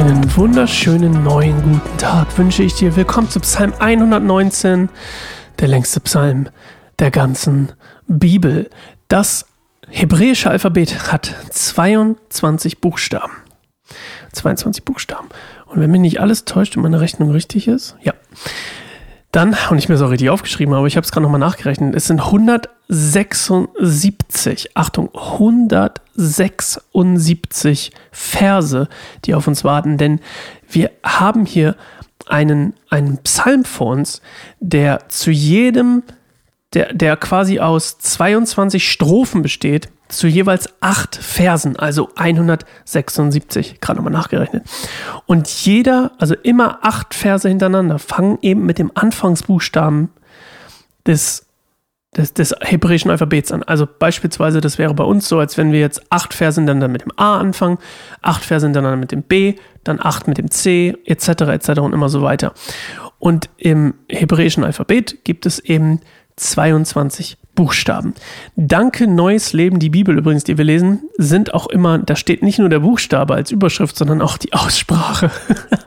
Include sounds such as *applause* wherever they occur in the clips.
Einen wunderschönen neuen guten Tag wünsche ich dir. Willkommen zu Psalm 119, der längste Psalm der ganzen Bibel. Das hebräische Alphabet hat 22 Buchstaben. 22 Buchstaben. Und wenn mir nicht alles täuscht und meine Rechnung richtig ist, ja, dann, und ich mir so richtig aufgeschrieben habe, ich habe es gerade nochmal nachgerechnet, es sind 176, Achtung, 176 Verse, die auf uns warten, denn wir haben hier einen, einen Psalm vor uns, der zu jedem, der, der quasi aus 22 Strophen besteht, zu jeweils acht Versen, also 176, gerade nochmal nachgerechnet. Und jeder, also immer acht Verse hintereinander, fangen eben mit dem Anfangsbuchstaben des, des, des hebräischen Alphabets an. Also beispielsweise, das wäre bei uns so, als wenn wir jetzt acht Verse hintereinander mit dem A anfangen, acht Verse hintereinander mit dem B, dann acht mit dem C, etc., etc. und immer so weiter. Und im hebräischen Alphabet gibt es eben 22 Buchstaben. Danke, neues Leben, die Bibel übrigens, die wir lesen, sind auch immer, da steht nicht nur der Buchstabe als Überschrift, sondern auch die Aussprache.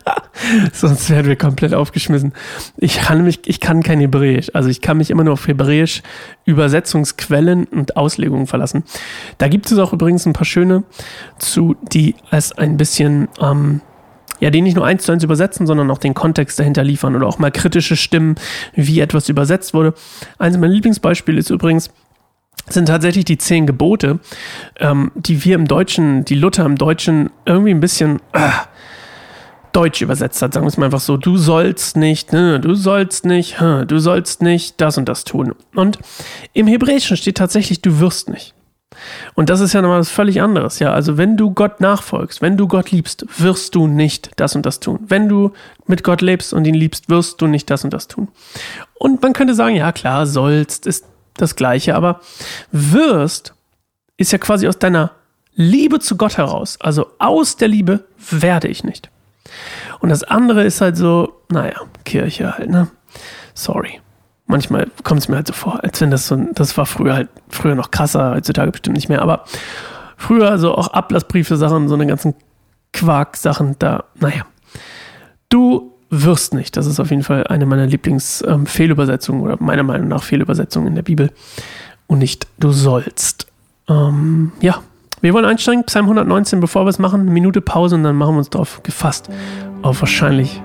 *laughs* Sonst werden wir komplett aufgeschmissen. Ich kann mich, ich kann kein Hebräisch. Also ich kann mich immer nur auf Hebräisch Übersetzungsquellen und Auslegungen verlassen. Da gibt es auch übrigens ein paar schöne zu, die es ein bisschen, ähm, ja, die nicht nur eins zu eins übersetzen, sondern auch den Kontext dahinter liefern oder auch mal kritische Stimmen, wie etwas übersetzt wurde. Eines meiner Lieblingsbeispiele ist übrigens, sind tatsächlich die zehn Gebote, ähm, die wir im Deutschen, die Luther im Deutschen irgendwie ein bisschen äh, Deutsch übersetzt hat. Sagen wir es mal einfach so, du sollst nicht, ne, du sollst nicht, du sollst nicht das und das tun. Und im Hebräischen steht tatsächlich, du wirst nicht. Und das ist ja nochmal was völlig anderes. Ja, also wenn du Gott nachfolgst, wenn du Gott liebst, wirst du nicht das und das tun. Wenn du mit Gott lebst und ihn liebst, wirst du nicht das und das tun. Und man könnte sagen, ja klar, sollst ist das Gleiche, aber wirst ist ja quasi aus deiner Liebe zu Gott heraus. Also aus der Liebe werde ich nicht. Und das andere ist halt so, naja, Kirche halt, ne? Sorry manchmal kommt es mir halt so vor, als wenn das so, das war früher halt, früher noch krasser, heutzutage bestimmt nicht mehr, aber früher also auch Ablassbriefe, Sachen, so eine ganzen Quark-Sachen, da, naja. Du wirst nicht, das ist auf jeden Fall eine meiner Lieblings-Fehlübersetzungen ähm, oder meiner Meinung nach Fehlübersetzungen in der Bibel und nicht du sollst. Ähm, ja, wir wollen einsteigen, Psalm 119, bevor wir es machen, eine Minute Pause und dann machen wir uns drauf gefasst auf wahrscheinlich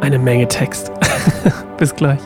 eine Menge Text. *laughs* Bis gleich.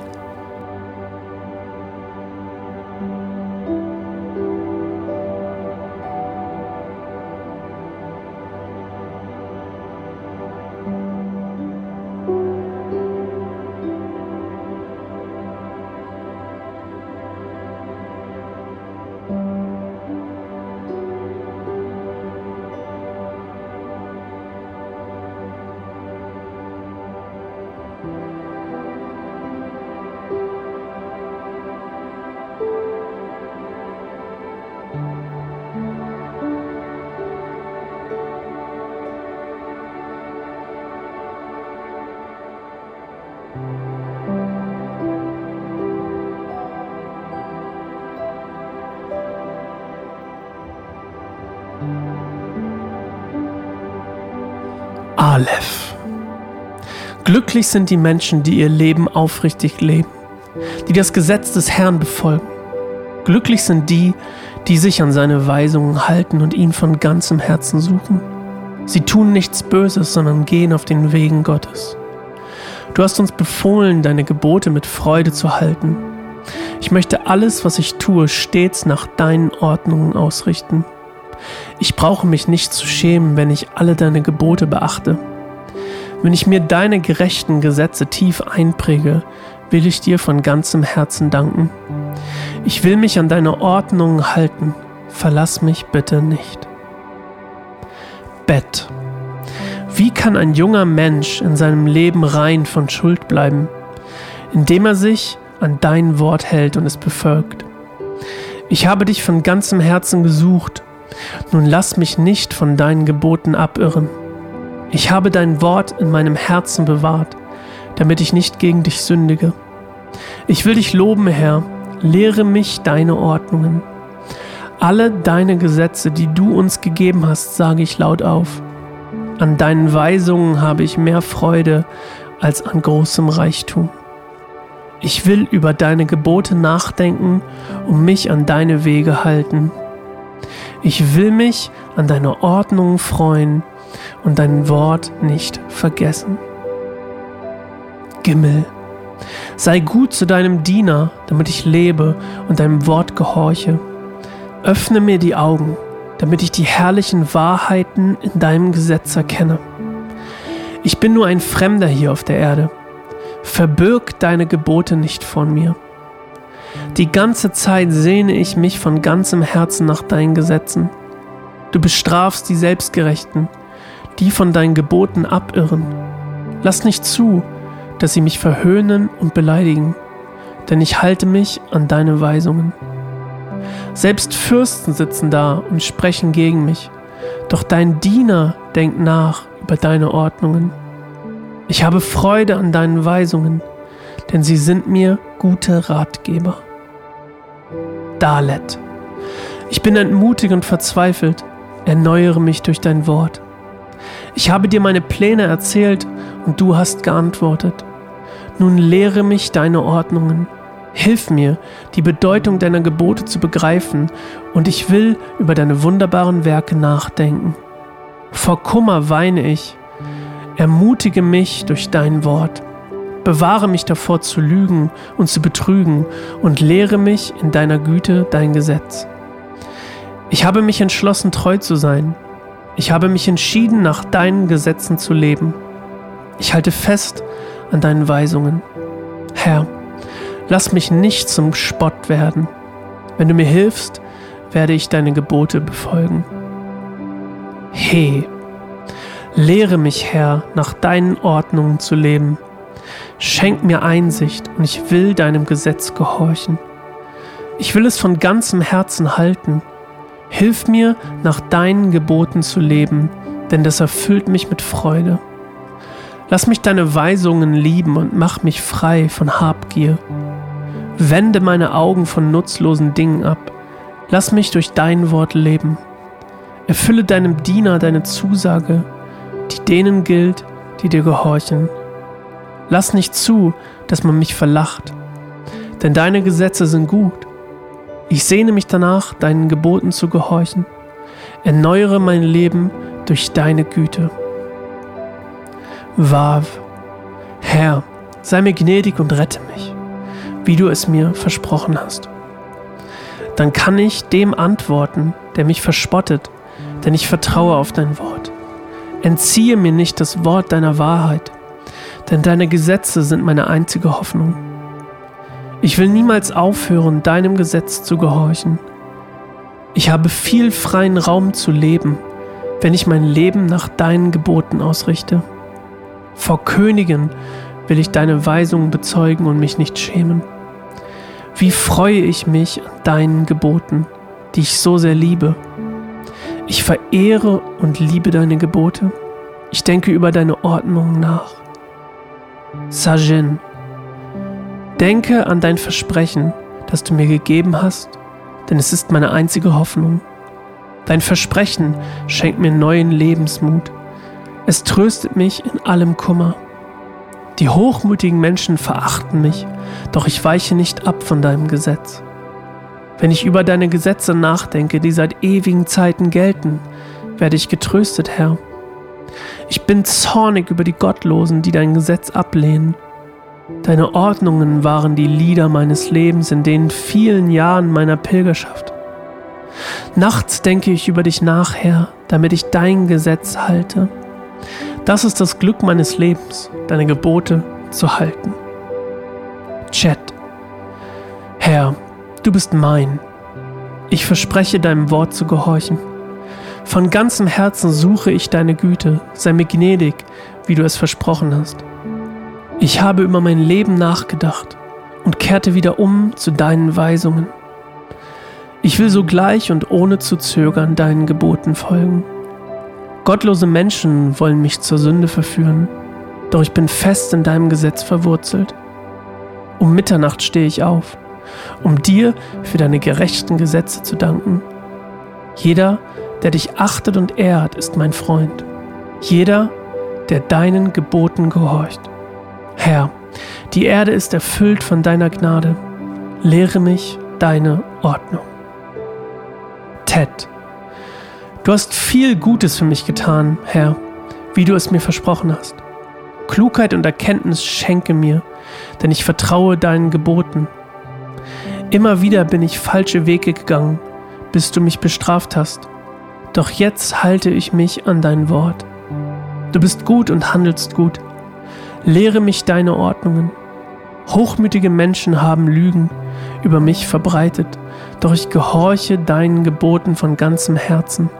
Aleph. Glücklich sind die Menschen, die ihr Leben aufrichtig leben, die das Gesetz des Herrn befolgen. Glücklich sind die, die sich an seine Weisungen halten und ihn von ganzem Herzen suchen. Sie tun nichts Böses, sondern gehen auf den Wegen Gottes. Du hast uns befohlen, deine Gebote mit Freude zu halten. Ich möchte alles, was ich tue, stets nach deinen Ordnungen ausrichten. Ich brauche mich nicht zu schämen, wenn ich alle deine Gebote beachte. Wenn ich mir deine gerechten Gesetze tief einpräge, will ich dir von ganzem Herzen danken. Ich will mich an deine Ordnungen halten. Verlass mich bitte nicht. Bett. Wie kann ein junger Mensch in seinem Leben rein von Schuld bleiben? Indem er sich an dein Wort hält und es befolgt. Ich habe dich von ganzem Herzen gesucht nun lass mich nicht von deinen Geboten abirren. Ich habe dein Wort in meinem Herzen bewahrt, damit ich nicht gegen dich sündige. Ich will dich loben, Herr, lehre mich deine Ordnungen. Alle deine Gesetze, die du uns gegeben hast, sage ich laut auf. An deinen Weisungen habe ich mehr Freude als an großem Reichtum. Ich will über deine Gebote nachdenken und mich an deine Wege halten. Ich will mich an deine Ordnung freuen und dein Wort nicht vergessen. Gimmel, sei gut zu deinem Diener, damit ich lebe und deinem Wort gehorche. Öffne mir die Augen, damit ich die herrlichen Wahrheiten in deinem Gesetz erkenne. Ich bin nur ein Fremder hier auf der Erde. Verbirg deine Gebote nicht von mir. Die ganze Zeit sehne ich mich von ganzem Herzen nach deinen Gesetzen. Du bestrafst die Selbstgerechten, die von deinen Geboten abirren. Lass nicht zu, dass sie mich verhöhnen und beleidigen, denn ich halte mich an deine Weisungen. Selbst Fürsten sitzen da und sprechen gegen mich, doch dein Diener denkt nach über deine Ordnungen. Ich habe Freude an deinen Weisungen, denn sie sind mir gute Ratgeber. Dalet. Ich bin entmutigt und verzweifelt. Erneuere mich durch dein Wort. Ich habe dir meine Pläne erzählt und du hast geantwortet. Nun lehre mich deine Ordnungen. Hilf mir, die Bedeutung deiner Gebote zu begreifen, und ich will über deine wunderbaren Werke nachdenken. Vor Kummer weine ich. Ermutige mich durch dein Wort. Bewahre mich davor zu lügen und zu betrügen und lehre mich in deiner Güte dein Gesetz. Ich habe mich entschlossen, treu zu sein. Ich habe mich entschieden, nach deinen Gesetzen zu leben. Ich halte fest an deinen Weisungen. Herr, lass mich nicht zum Spott werden. Wenn du mir hilfst, werde ich deine Gebote befolgen. He, lehre mich, Herr, nach deinen Ordnungen zu leben. Schenk mir Einsicht und ich will deinem Gesetz gehorchen. Ich will es von ganzem Herzen halten. Hilf mir, nach deinen Geboten zu leben, denn das erfüllt mich mit Freude. Lass mich deine Weisungen lieben und mach mich frei von Habgier. Wende meine Augen von nutzlosen Dingen ab. Lass mich durch dein Wort leben. Erfülle deinem Diener deine Zusage, die denen gilt, die dir gehorchen. Lass nicht zu, dass man mich verlacht, denn deine Gesetze sind gut. Ich sehne mich danach, deinen Geboten zu gehorchen. Erneuere mein Leben durch deine Güte. Wav, Herr, sei mir gnädig und rette mich, wie du es mir versprochen hast. Dann kann ich dem antworten, der mich verspottet, denn ich vertraue auf dein Wort. Entziehe mir nicht das Wort deiner Wahrheit, denn deine Gesetze sind meine einzige Hoffnung. Ich will niemals aufhören, deinem Gesetz zu gehorchen. Ich habe viel freien Raum zu leben, wenn ich mein Leben nach deinen Geboten ausrichte. Vor Königen will ich deine Weisungen bezeugen und mich nicht schämen. Wie freue ich mich an deinen Geboten, die ich so sehr liebe. Ich verehre und liebe deine Gebote. Ich denke über deine Ordnung nach. Sajin, denke an dein Versprechen, das du mir gegeben hast, denn es ist meine einzige Hoffnung. Dein Versprechen schenkt mir neuen Lebensmut. Es tröstet mich in allem Kummer. Die hochmütigen Menschen verachten mich, doch ich weiche nicht ab von deinem Gesetz. Wenn ich über deine Gesetze nachdenke, die seit ewigen Zeiten gelten, werde ich getröstet, Herr. Ich bin zornig über die Gottlosen, die dein Gesetz ablehnen. Deine Ordnungen waren die Lieder meines Lebens in den vielen Jahren meiner Pilgerschaft. Nachts denke ich über dich nach, Herr, damit ich dein Gesetz halte. Das ist das Glück meines Lebens, deine Gebote zu halten. Chat. Herr, du bist mein. Ich verspreche deinem Wort zu gehorchen. Von ganzem Herzen suche ich deine Güte, sei mir gnädig, wie du es versprochen hast. Ich habe über mein Leben nachgedacht und kehrte wieder um zu deinen Weisungen. Ich will sogleich und ohne zu zögern deinen Geboten folgen. Gottlose Menschen wollen mich zur Sünde verführen, doch ich bin fest in deinem Gesetz verwurzelt. Um Mitternacht stehe ich auf, um dir für deine gerechten Gesetze zu danken. Jeder, der dich achtet und ehrt, ist mein Freund. jeder, der deinen Geboten gehorcht. Herr, die Erde ist erfüllt von deiner Gnade. Lehre mich deine Ordnung. Ted, du hast viel Gutes für mich getan, Herr, wie du es mir versprochen hast. Klugheit und Erkenntnis schenke mir, denn ich vertraue deinen Geboten. Immer wieder bin ich falsche Wege gegangen, bis du mich bestraft hast. Doch jetzt halte ich mich an dein Wort. Du bist gut und handelst gut. Lehre mich deine Ordnungen. Hochmütige Menschen haben Lügen über mich verbreitet, doch ich gehorche deinen Geboten von ganzem Herzen.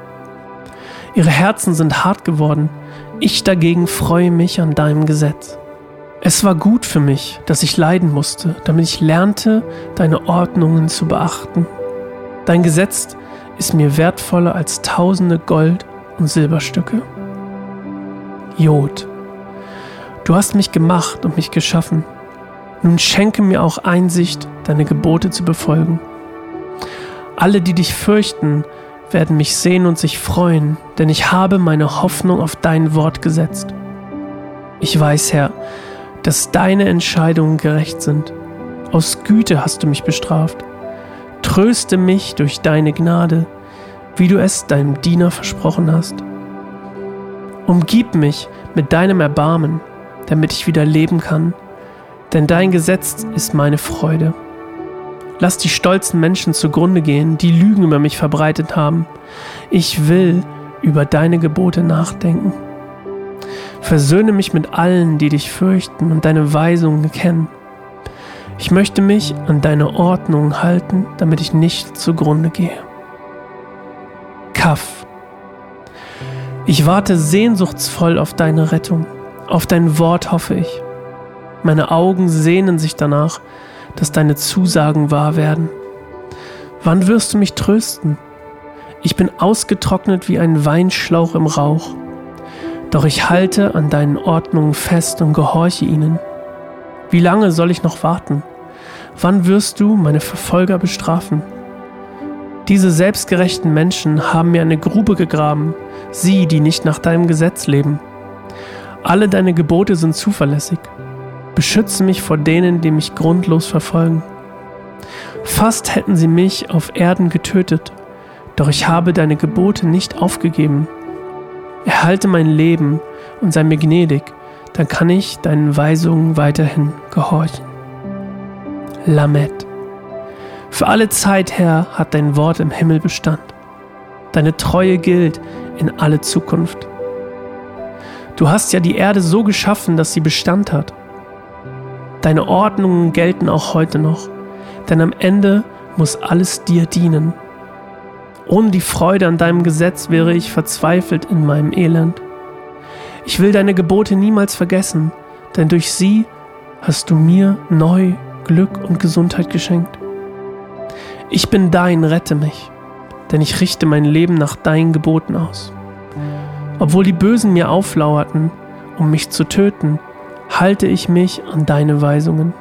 Ihre Herzen sind hart geworden, ich dagegen freue mich an deinem Gesetz. Es war gut für mich, dass ich leiden musste, damit ich lernte, deine Ordnungen zu beachten. Dein Gesetz ist mir wertvoller als tausende Gold- und Silberstücke. Jod, du hast mich gemacht und mich geschaffen. Nun schenke mir auch Einsicht, deine Gebote zu befolgen. Alle, die dich fürchten, werden mich sehen und sich freuen, denn ich habe meine Hoffnung auf dein Wort gesetzt. Ich weiß, Herr, dass deine Entscheidungen gerecht sind. Aus Güte hast du mich bestraft. Tröste mich durch deine Gnade, wie du es deinem Diener versprochen hast. Umgib mich mit deinem Erbarmen, damit ich wieder leben kann, denn dein Gesetz ist meine Freude. Lass die stolzen Menschen zugrunde gehen, die Lügen über mich verbreitet haben. Ich will über deine Gebote nachdenken. Versöhne mich mit allen, die dich fürchten und deine Weisungen kennen. Ich möchte mich an deine Ordnung halten, damit ich nicht zugrunde gehe. Kaff. Ich warte sehnsuchtsvoll auf deine Rettung. Auf dein Wort hoffe ich. Meine Augen sehnen sich danach, dass deine Zusagen wahr werden. Wann wirst du mich trösten? Ich bin ausgetrocknet wie ein Weinschlauch im Rauch. Doch ich halte an deinen Ordnungen fest und gehorche ihnen. Wie lange soll ich noch warten? Wann wirst du meine Verfolger bestrafen? Diese selbstgerechten Menschen haben mir eine Grube gegraben, sie, die nicht nach deinem Gesetz leben. Alle deine Gebote sind zuverlässig. Beschütze mich vor denen, die mich grundlos verfolgen. Fast hätten sie mich auf Erden getötet, doch ich habe deine Gebote nicht aufgegeben. Erhalte mein Leben und sei mir gnädig, dann kann ich deinen Weisungen weiterhin gehorchen. Lamed. Für alle Zeit, Herr, hat dein Wort im Himmel Bestand. Deine Treue gilt in alle Zukunft. Du hast ja die Erde so geschaffen, dass sie Bestand hat. Deine Ordnungen gelten auch heute noch, denn am Ende muss alles dir dienen. Ohne die Freude an deinem Gesetz wäre ich verzweifelt in meinem Elend. Ich will deine Gebote niemals vergessen, denn durch sie hast du mir neu Glück und Gesundheit geschenkt. Ich bin dein, rette mich, denn ich richte mein Leben nach deinen Geboten aus. Obwohl die Bösen mir auflauerten, um mich zu töten, halte ich mich an deine Weisungen.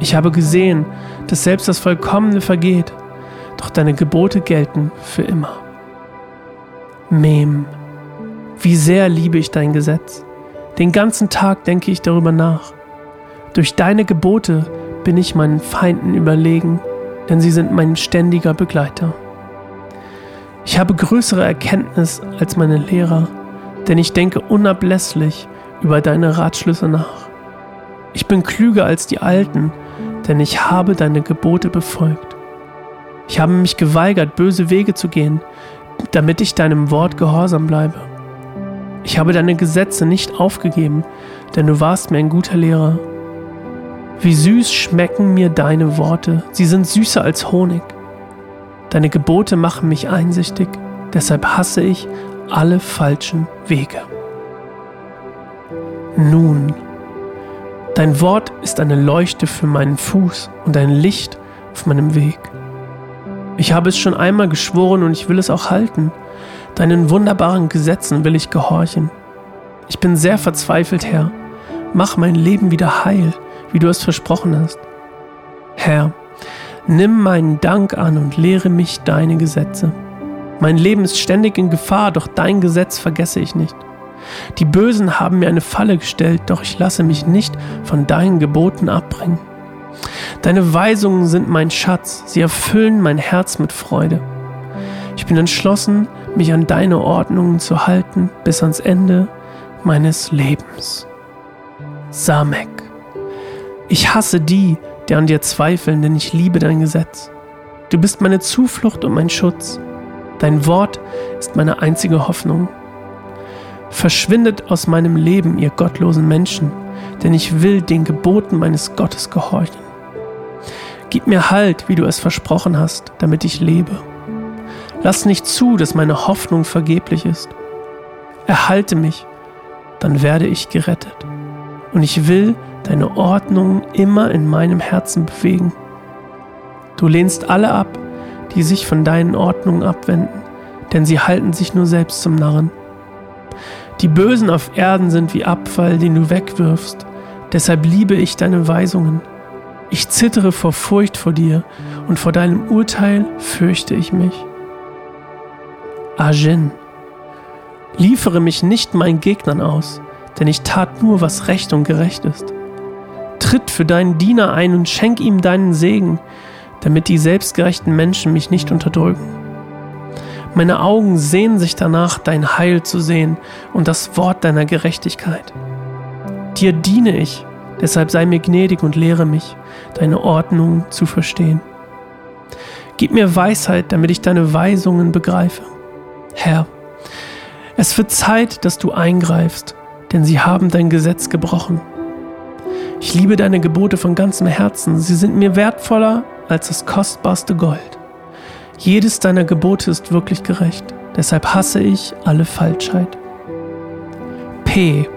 Ich habe gesehen, dass selbst das Vollkommene vergeht, doch deine Gebote gelten für immer. Mem, wie sehr liebe ich dein Gesetz. Den ganzen Tag denke ich darüber nach. Durch deine Gebote bin ich meinen Feinden überlegen denn sie sind mein ständiger Begleiter. Ich habe größere Erkenntnis als meine Lehrer, denn ich denke unablässlich über deine Ratschlüsse nach. Ich bin klüger als die Alten, denn ich habe deine Gebote befolgt. Ich habe mich geweigert, böse Wege zu gehen, damit ich deinem Wort gehorsam bleibe. Ich habe deine Gesetze nicht aufgegeben, denn du warst mir ein guter Lehrer. Wie süß schmecken mir deine Worte, sie sind süßer als Honig. Deine Gebote machen mich einsichtig, deshalb hasse ich alle falschen Wege. Nun, dein Wort ist eine Leuchte für meinen Fuß und ein Licht auf meinem Weg. Ich habe es schon einmal geschworen und ich will es auch halten. Deinen wunderbaren Gesetzen will ich gehorchen. Ich bin sehr verzweifelt, Herr. Mach mein Leben wieder heil wie du es versprochen hast. Herr, nimm meinen Dank an und lehre mich deine Gesetze. Mein Leben ist ständig in Gefahr, doch dein Gesetz vergesse ich nicht. Die Bösen haben mir eine Falle gestellt, doch ich lasse mich nicht von deinen Geboten abbringen. Deine Weisungen sind mein Schatz, sie erfüllen mein Herz mit Freude. Ich bin entschlossen, mich an deine Ordnungen zu halten bis ans Ende meines Lebens. Samek. Ich hasse die, die an dir zweifeln, denn ich liebe dein Gesetz. Du bist meine Zuflucht und mein Schutz. Dein Wort ist meine einzige Hoffnung. Verschwindet aus meinem Leben, ihr gottlosen Menschen, denn ich will den Geboten meines Gottes gehorchen. Gib mir Halt, wie du es versprochen hast, damit ich lebe. Lass nicht zu, dass meine Hoffnung vergeblich ist. Erhalte mich, dann werde ich gerettet. Und ich will deine Ordnung immer in meinem Herzen bewegen. Du lehnst alle ab, die sich von deinen Ordnungen abwenden, denn sie halten sich nur selbst zum Narren. Die Bösen auf Erden sind wie Abfall, den du wegwirfst, deshalb liebe ich deine Weisungen. Ich zittere vor Furcht vor dir und vor deinem Urteil fürchte ich mich. Agen, liefere mich nicht meinen Gegnern aus, denn ich tat nur, was recht und gerecht ist. Tritt für deinen Diener ein und schenk ihm deinen Segen, damit die selbstgerechten Menschen mich nicht unterdrücken. Meine Augen sehnen sich danach, dein Heil zu sehen und das Wort deiner Gerechtigkeit. Dir diene ich, deshalb sei mir gnädig und lehre mich, deine Ordnung zu verstehen. Gib mir Weisheit, damit ich deine Weisungen begreife. Herr, es wird Zeit, dass du eingreifst, denn sie haben dein Gesetz gebrochen. Ich liebe deine Gebote von ganzem Herzen, sie sind mir wertvoller als das kostbarste Gold. Jedes deiner Gebote ist wirklich gerecht, deshalb hasse ich alle Falschheit. P.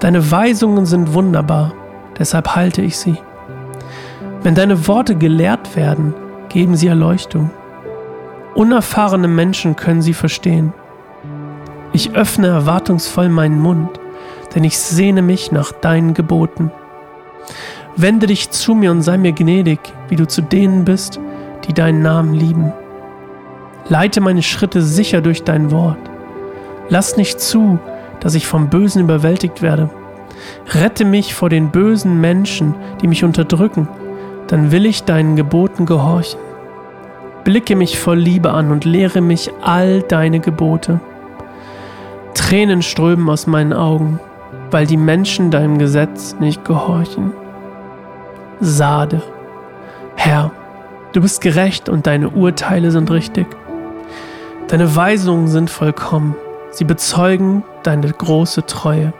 Deine Weisungen sind wunderbar, deshalb halte ich sie. Wenn deine Worte gelehrt werden, geben sie Erleuchtung. Unerfahrene Menschen können sie verstehen. Ich öffne erwartungsvoll meinen Mund, denn ich sehne mich nach deinen Geboten. Wende dich zu mir und sei mir gnädig, wie du zu denen bist, die deinen Namen lieben. Leite meine Schritte sicher durch dein Wort. Lass nicht zu, dass ich vom Bösen überwältigt werde. Rette mich vor den bösen Menschen, die mich unterdrücken, dann will ich deinen Geboten gehorchen. Blicke mich voll Liebe an und lehre mich all deine Gebote. Tränen strömen aus meinen Augen, weil die Menschen deinem Gesetz nicht gehorchen. Sade. Herr, Du bist gerecht und deine Urteile sind richtig. Deine Weisungen sind vollkommen. Sie bezeugen deine große Treue.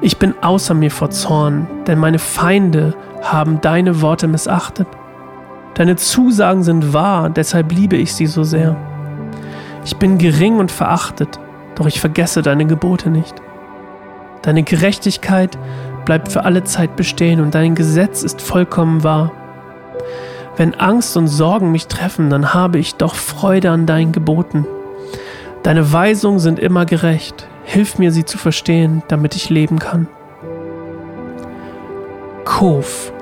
Ich bin außer mir vor Zorn, denn meine Feinde haben deine Worte missachtet. Deine Zusagen sind wahr, deshalb liebe ich sie so sehr. Ich bin gering und verachtet, doch ich vergesse deine Gebote nicht. Deine Gerechtigkeit bleibt für alle Zeit bestehen und dein Gesetz ist vollkommen wahr. Wenn Angst und Sorgen mich treffen, dann habe ich doch Freude an deinen Geboten. Deine Weisungen sind immer gerecht. Hilf mir, sie zu verstehen, damit ich leben kann. Kof.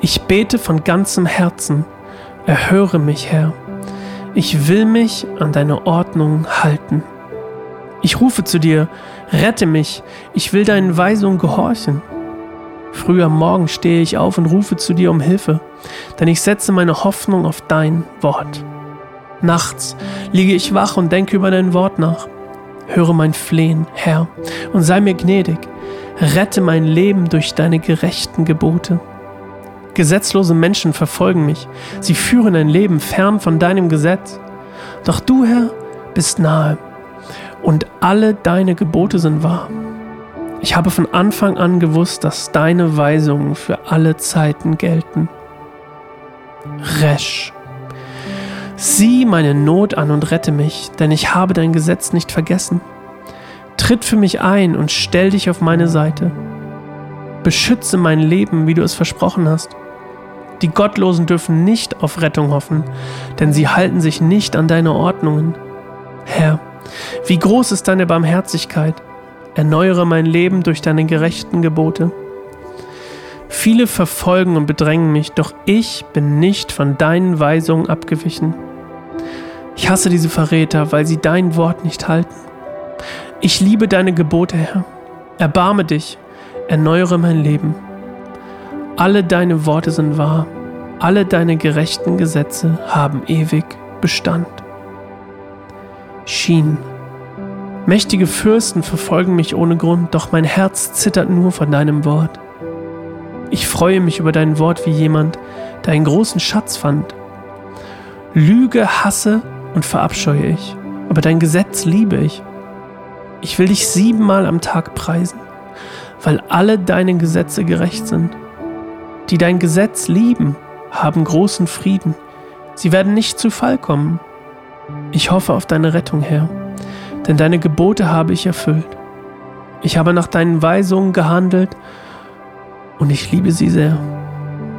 Ich bete von ganzem Herzen. Erhöre mich, Herr. Ich will mich an deine Ordnung halten. Ich rufe zu dir, rette mich, ich will deinen Weisungen gehorchen. Früh am Morgen stehe ich auf und rufe zu dir um Hilfe, denn ich setze meine Hoffnung auf dein Wort. Nachts liege ich wach und denke über dein Wort nach. Höre mein Flehen, Herr, und sei mir gnädig. Rette mein Leben durch deine gerechten Gebote. Gesetzlose Menschen verfolgen mich. Sie führen ein Leben fern von deinem Gesetz. Doch du, Herr, bist nahe und alle deine Gebote sind wahr. Ich habe von Anfang an gewusst, dass deine Weisungen für alle Zeiten gelten. Resch. Sieh meine Not an und rette mich, denn ich habe dein Gesetz nicht vergessen. Tritt für mich ein und stell dich auf meine Seite. Beschütze mein Leben, wie du es versprochen hast. Die Gottlosen dürfen nicht auf Rettung hoffen, denn sie halten sich nicht an deine Ordnungen. Herr, wie groß ist deine Barmherzigkeit? Erneuere mein Leben durch deine gerechten Gebote. Viele verfolgen und bedrängen mich, doch ich bin nicht von deinen Weisungen abgewichen. Ich hasse diese Verräter, weil sie dein Wort nicht halten. Ich liebe deine Gebote, Herr. Erbarme dich, erneuere mein Leben. Alle deine Worte sind wahr, alle deine gerechten Gesetze haben ewig Bestand. Schien. Mächtige Fürsten verfolgen mich ohne Grund, doch mein Herz zittert nur von deinem Wort. Ich freue mich über dein Wort wie jemand, der einen großen Schatz fand. Lüge hasse und verabscheue ich, aber dein Gesetz liebe ich. Ich will dich siebenmal am Tag preisen, weil alle deine Gesetze gerecht sind. Die dein Gesetz lieben, haben großen Frieden. Sie werden nicht zu Fall kommen. Ich hoffe auf deine Rettung, Herr denn deine Gebote habe ich erfüllt. Ich habe nach deinen Weisungen gehandelt und ich liebe sie sehr.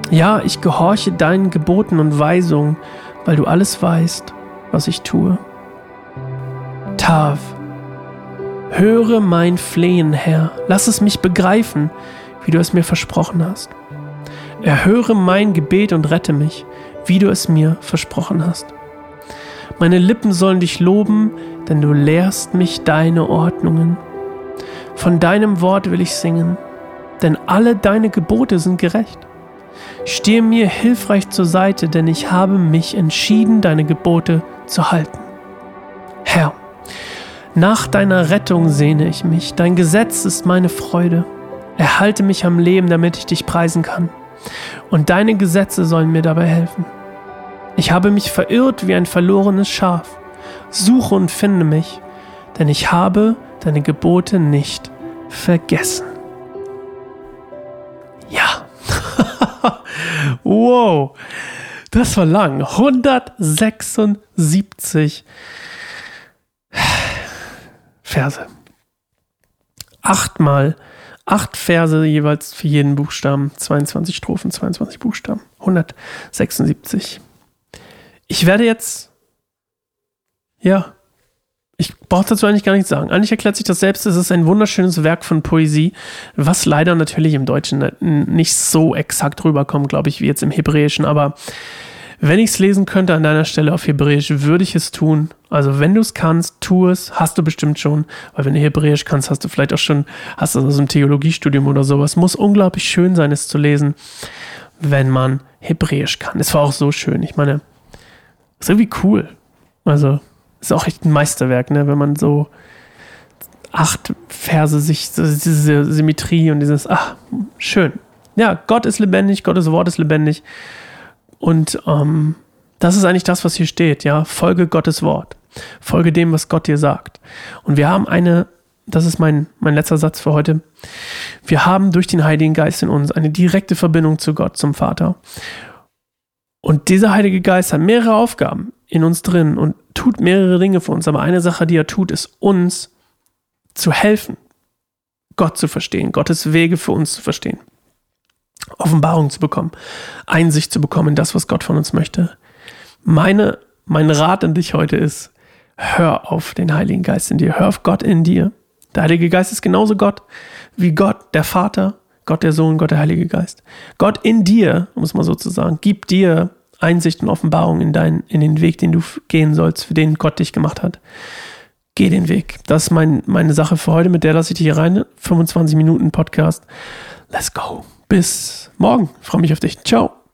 Ja, ich gehorche deinen Geboten und Weisungen, weil du alles weißt, was ich tue. Tav, höre mein Flehen, Herr, lass es mich begreifen, wie du es mir versprochen hast. Erhöre mein Gebet und rette mich, wie du es mir versprochen hast. Meine Lippen sollen dich loben, denn du lehrst mich deine Ordnungen. Von deinem Wort will ich singen, denn alle deine Gebote sind gerecht. Stehe mir hilfreich zur Seite, denn ich habe mich entschieden, deine Gebote zu halten. Herr, nach deiner Rettung sehne ich mich, dein Gesetz ist meine Freude. Erhalte mich am Leben, damit ich dich preisen kann. Und deine Gesetze sollen mir dabei helfen. Ich habe mich verirrt wie ein verlorenes Schaf suche und finde mich, denn ich habe deine Gebote nicht vergessen. Ja. *laughs* wow. Das war lang. 176 Verse. Achtmal, acht Verse jeweils für jeden Buchstaben, 22 Strophen, 22 Buchstaben, 176. Ich werde jetzt ja. Ich brauche dazu eigentlich gar nichts sagen. Eigentlich erklärt sich das selbst. Es ist ein wunderschönes Werk von Poesie, was leider natürlich im Deutschen nicht so exakt rüberkommt, glaube ich, wie jetzt im Hebräischen. Aber wenn ich es lesen könnte an deiner Stelle auf Hebräisch, würde ich es tun. Also wenn du es kannst, tu es. Hast du bestimmt schon. Weil wenn du Hebräisch kannst, hast du vielleicht auch schon, hast du aus einem Theologiestudium oder sowas. Muss unglaublich schön sein, es zu lesen, wenn man Hebräisch kann. Es war auch so schön. Ich meine, ist irgendwie cool. Also ist auch echt ein Meisterwerk, ne? wenn man so acht Verse sich, diese Symmetrie und dieses, ach, schön. Ja, Gott ist lebendig, Gottes Wort ist lebendig. Und ähm, das ist eigentlich das, was hier steht, ja. Folge Gottes Wort. Folge dem, was Gott dir sagt. Und wir haben eine, das ist mein, mein letzter Satz für heute. Wir haben durch den Heiligen Geist in uns eine direkte Verbindung zu Gott, zum Vater. Und dieser Heilige Geist hat mehrere Aufgaben in uns drin und tut mehrere Dinge für uns. Aber eine Sache, die er tut, ist uns zu helfen, Gott zu verstehen, Gottes Wege für uns zu verstehen. Offenbarung zu bekommen, Einsicht zu bekommen in das, was Gott von uns möchte. Meine, mein Rat an dich heute ist, hör auf den Heiligen Geist in dir, hör auf Gott in dir. Der Heilige Geist ist genauso Gott wie Gott, der Vater, Gott der Sohn, Gott der Heilige Geist. Gott in dir, muss man sozusagen, gibt dir Einsicht und Offenbarung in, dein, in den Weg, den du gehen sollst, für den Gott dich gemacht hat. Geh den Weg. Das ist mein, meine Sache für heute. Mit der lasse ich dich hier rein. 25 Minuten Podcast. Let's go. Bis morgen. Ich freue mich auf dich. Ciao.